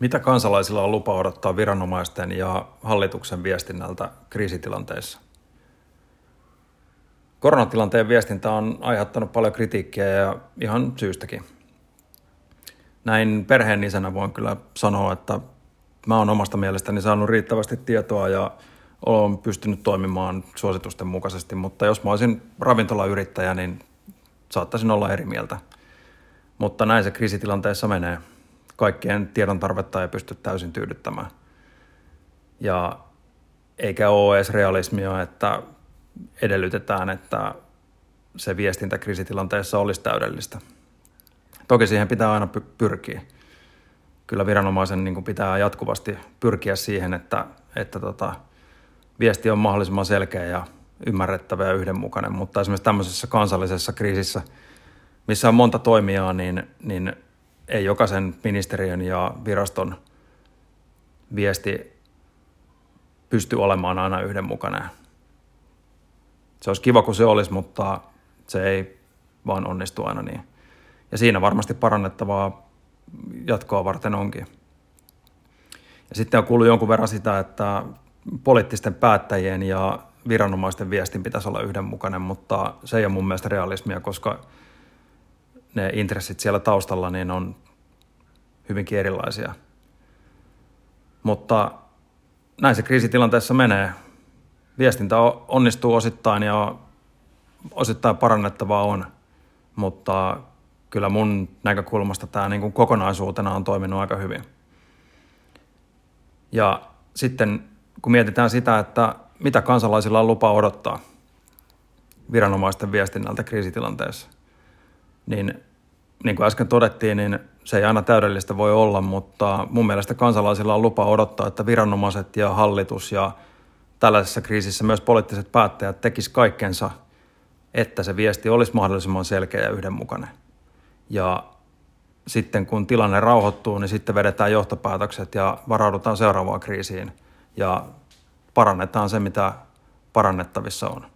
Mitä kansalaisilla on lupa odottaa viranomaisten ja hallituksen viestinnältä kriisitilanteissa? Koronatilanteen viestintä on aiheuttanut paljon kritiikkiä ja ihan syystäkin. Näin perheen isänä voin kyllä sanoa, että mä oon omasta mielestäni saanut riittävästi tietoa ja olen pystynyt toimimaan suositusten mukaisesti, mutta jos mä olisin ravintolayrittäjä, niin saattaisin olla eri mieltä. Mutta näin se kriisitilanteessa menee kaikkien tiedon tarvetta ei pysty täysin tyydyttämään. Ja eikä ole edes realismia, että edellytetään, että se viestintä kriisitilanteessa olisi täydellistä. Toki siihen pitää aina pyrkiä. Kyllä viranomaisen niin pitää jatkuvasti pyrkiä siihen, että, että tota, viesti on mahdollisimman selkeä ja ymmärrettävä ja yhdenmukainen, mutta esimerkiksi tämmöisessä kansallisessa kriisissä, missä on monta toimijaa, niin, niin ei jokaisen ministeriön ja viraston viesti pysty olemaan aina yhdenmukainen. Se olisi kiva, kun se olisi, mutta se ei vaan onnistu aina niin. Ja siinä varmasti parannettavaa jatkoa varten onkin. Ja sitten on kuullut jonkun verran sitä, että poliittisten päättäjien ja viranomaisten viestin pitäisi olla yhdenmukainen, mutta se ei ole mun mielestä realismia, koska ne intressit siellä taustalla niin on hyvinkin erilaisia. Mutta näin se kriisitilanteessa menee. Viestintä onnistuu osittain ja osittain parannettavaa on, mutta kyllä mun näkökulmasta tämä niin kuin kokonaisuutena on toiminut aika hyvin. Ja sitten kun mietitään sitä, että mitä kansalaisilla on lupa odottaa viranomaisten viestinnältä kriisitilanteessa, niin niin kuin äsken todettiin, niin se ei aina täydellistä voi olla, mutta mun mielestä kansalaisilla on lupa odottaa, että viranomaiset ja hallitus ja tällaisessa kriisissä myös poliittiset päättäjät tekisivät kaikkensa, että se viesti olisi mahdollisimman selkeä ja yhdenmukainen. Ja sitten kun tilanne rauhoittuu, niin sitten vedetään johtopäätökset ja varaudutaan seuraavaan kriisiin ja parannetaan se, mitä parannettavissa on.